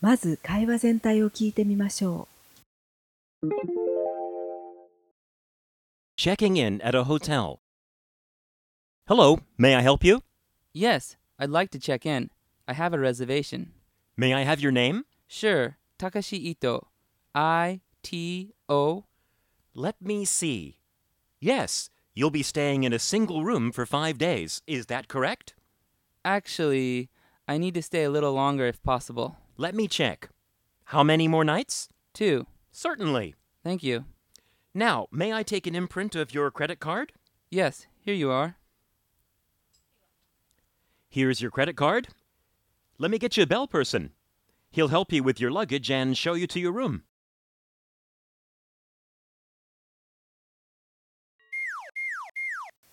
まず会話全体を聞いてみましょう。Checking in at a hotel. Hello, may I help you? Yes, I'd like to check in. I have a reservation. May I have your name? Sure, Takeshi Ito. I T O. Let me see. Yes, you'll be staying in a single room for five days. Is that correct? Actually, I need to stay a little longer if possible. Let me check. How many more nights? Two. Certainly. Thank you. Now, may I take an imprint of your credit card? Yes, here you are. Here's your credit card. Let me get you a bell person. He'll help you with your luggage and show you to your room. う。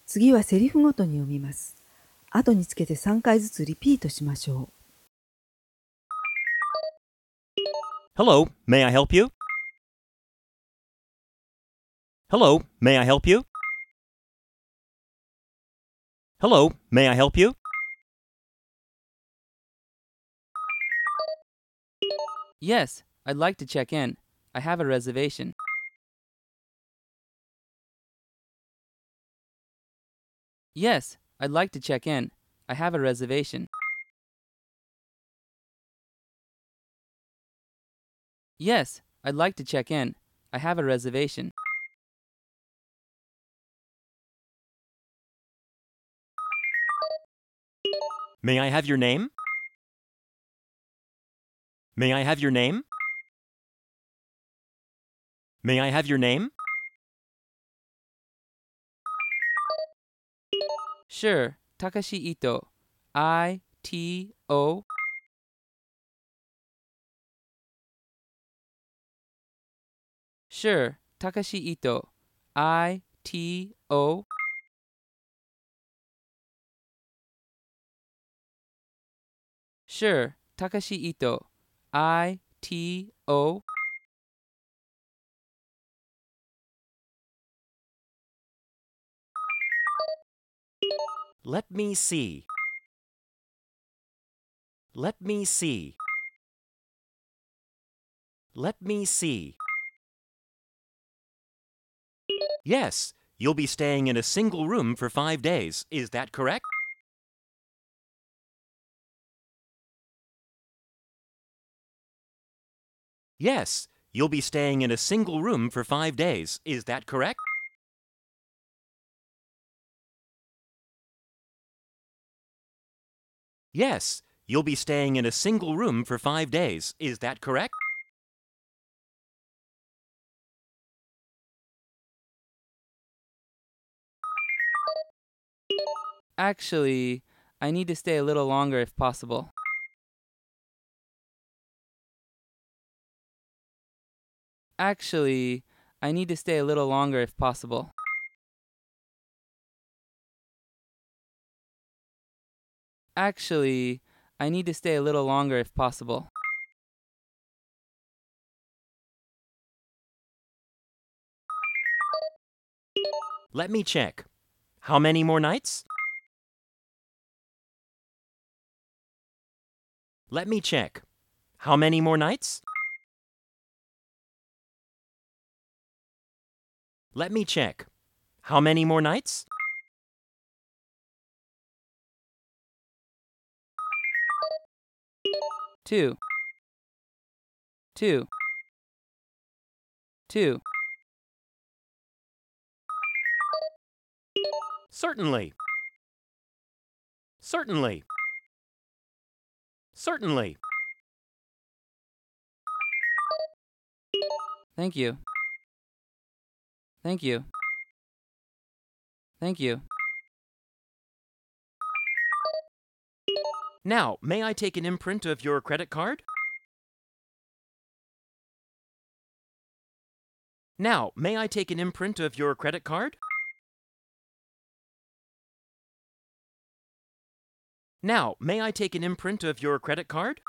次はセリフごとに読みます。 後につけて3回ずつリピートしましょう。 Hello, may I help you? Hello, may I help you? Hello, may I help you? Yes, I'd like to check in. I have a reservation. Yes, I'd like to check in. I have a reservation. Yes, I'd like to check in. I have a reservation. May I have your name? May I have your name? May I have your name? Sure, Takeshi Ito. I T O. Sure, Takeshi Ito. I T O. Sure, Takeshi Ito. I T O. Let me see. Let me see. Let me see. Yes, you'll be staying in a single room for five days. Is that correct? Yes, you'll be staying in a single room for five days. Is that correct? Yes, you'll be staying in a single room for five days. Is that correct? Actually, I need to stay a little longer if possible. Actually, I need to stay a little longer if possible. Actually, I need to stay a little longer if possible. Let me check. How many more nights? Let me check. How many more nights? Let me check. How many more nights? Two. Two. Two. Certainly. Certainly. Certainly. Thank you. Thank you. Thank you. Now, may I take an imprint of your credit card? Now, may I take an imprint of your credit card? Now, may I take an imprint of your credit card?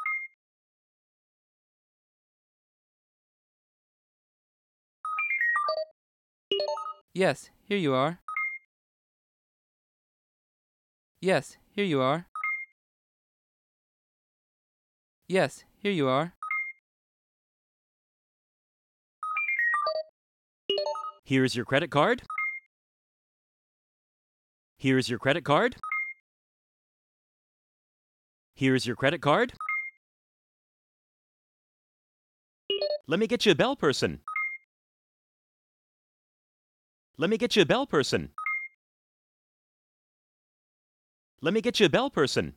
Yes, here you are. Yes, here you are. Yes, here you are. Here's your credit card. Here's your credit card. Here's your credit card. Let me get you a bell person. Let me get you a bell person. Let me get you a bell person.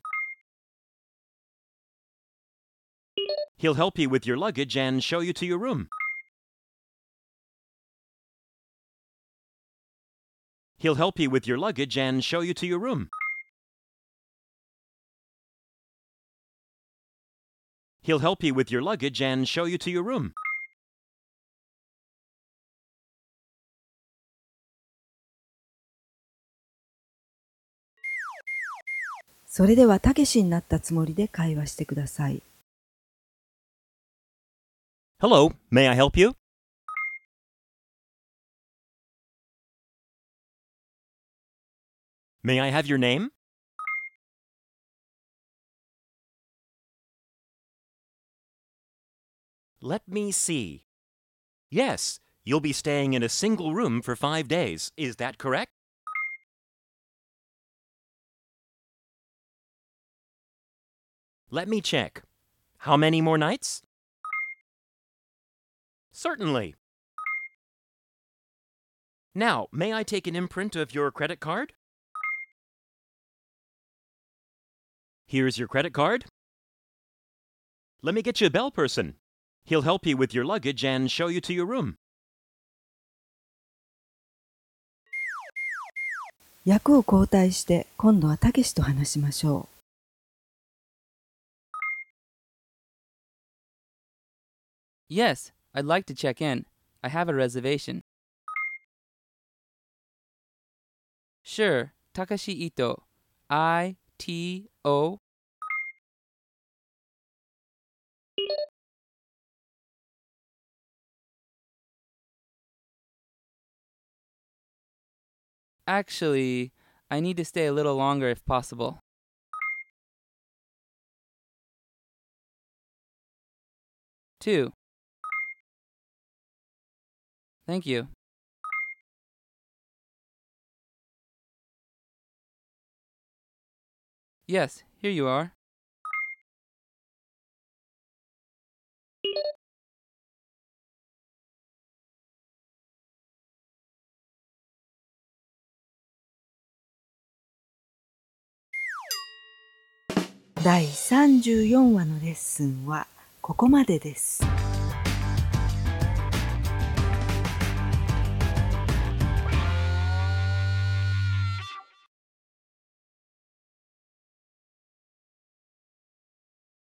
He'll help you with your luggage and show you to your room. He'll help you with your luggage and show you to your room. He'll help you with your luggage and show you to your room. それではたけしになったつもりで会話してください。 Hello, may I help you? May I have your name? Let me see. Yes, you'll be staying in a single room for five days. Is that correct? Let me check. How many more nights? Certainly. Now, may I take an imprint of your credit card? Here's your credit card. Let me get you a bell person. He'll help you with your luggage and show you to your room. 役を交代して今度はたけしと話しましょ Yes, I'd like to check in. I have a reservation. Sure, Takeshi Ito. I T O. Actually, I need to stay a little longer if possible. Two. Thank you. Yes, here you are. う。第34話のレッスンはここまでです。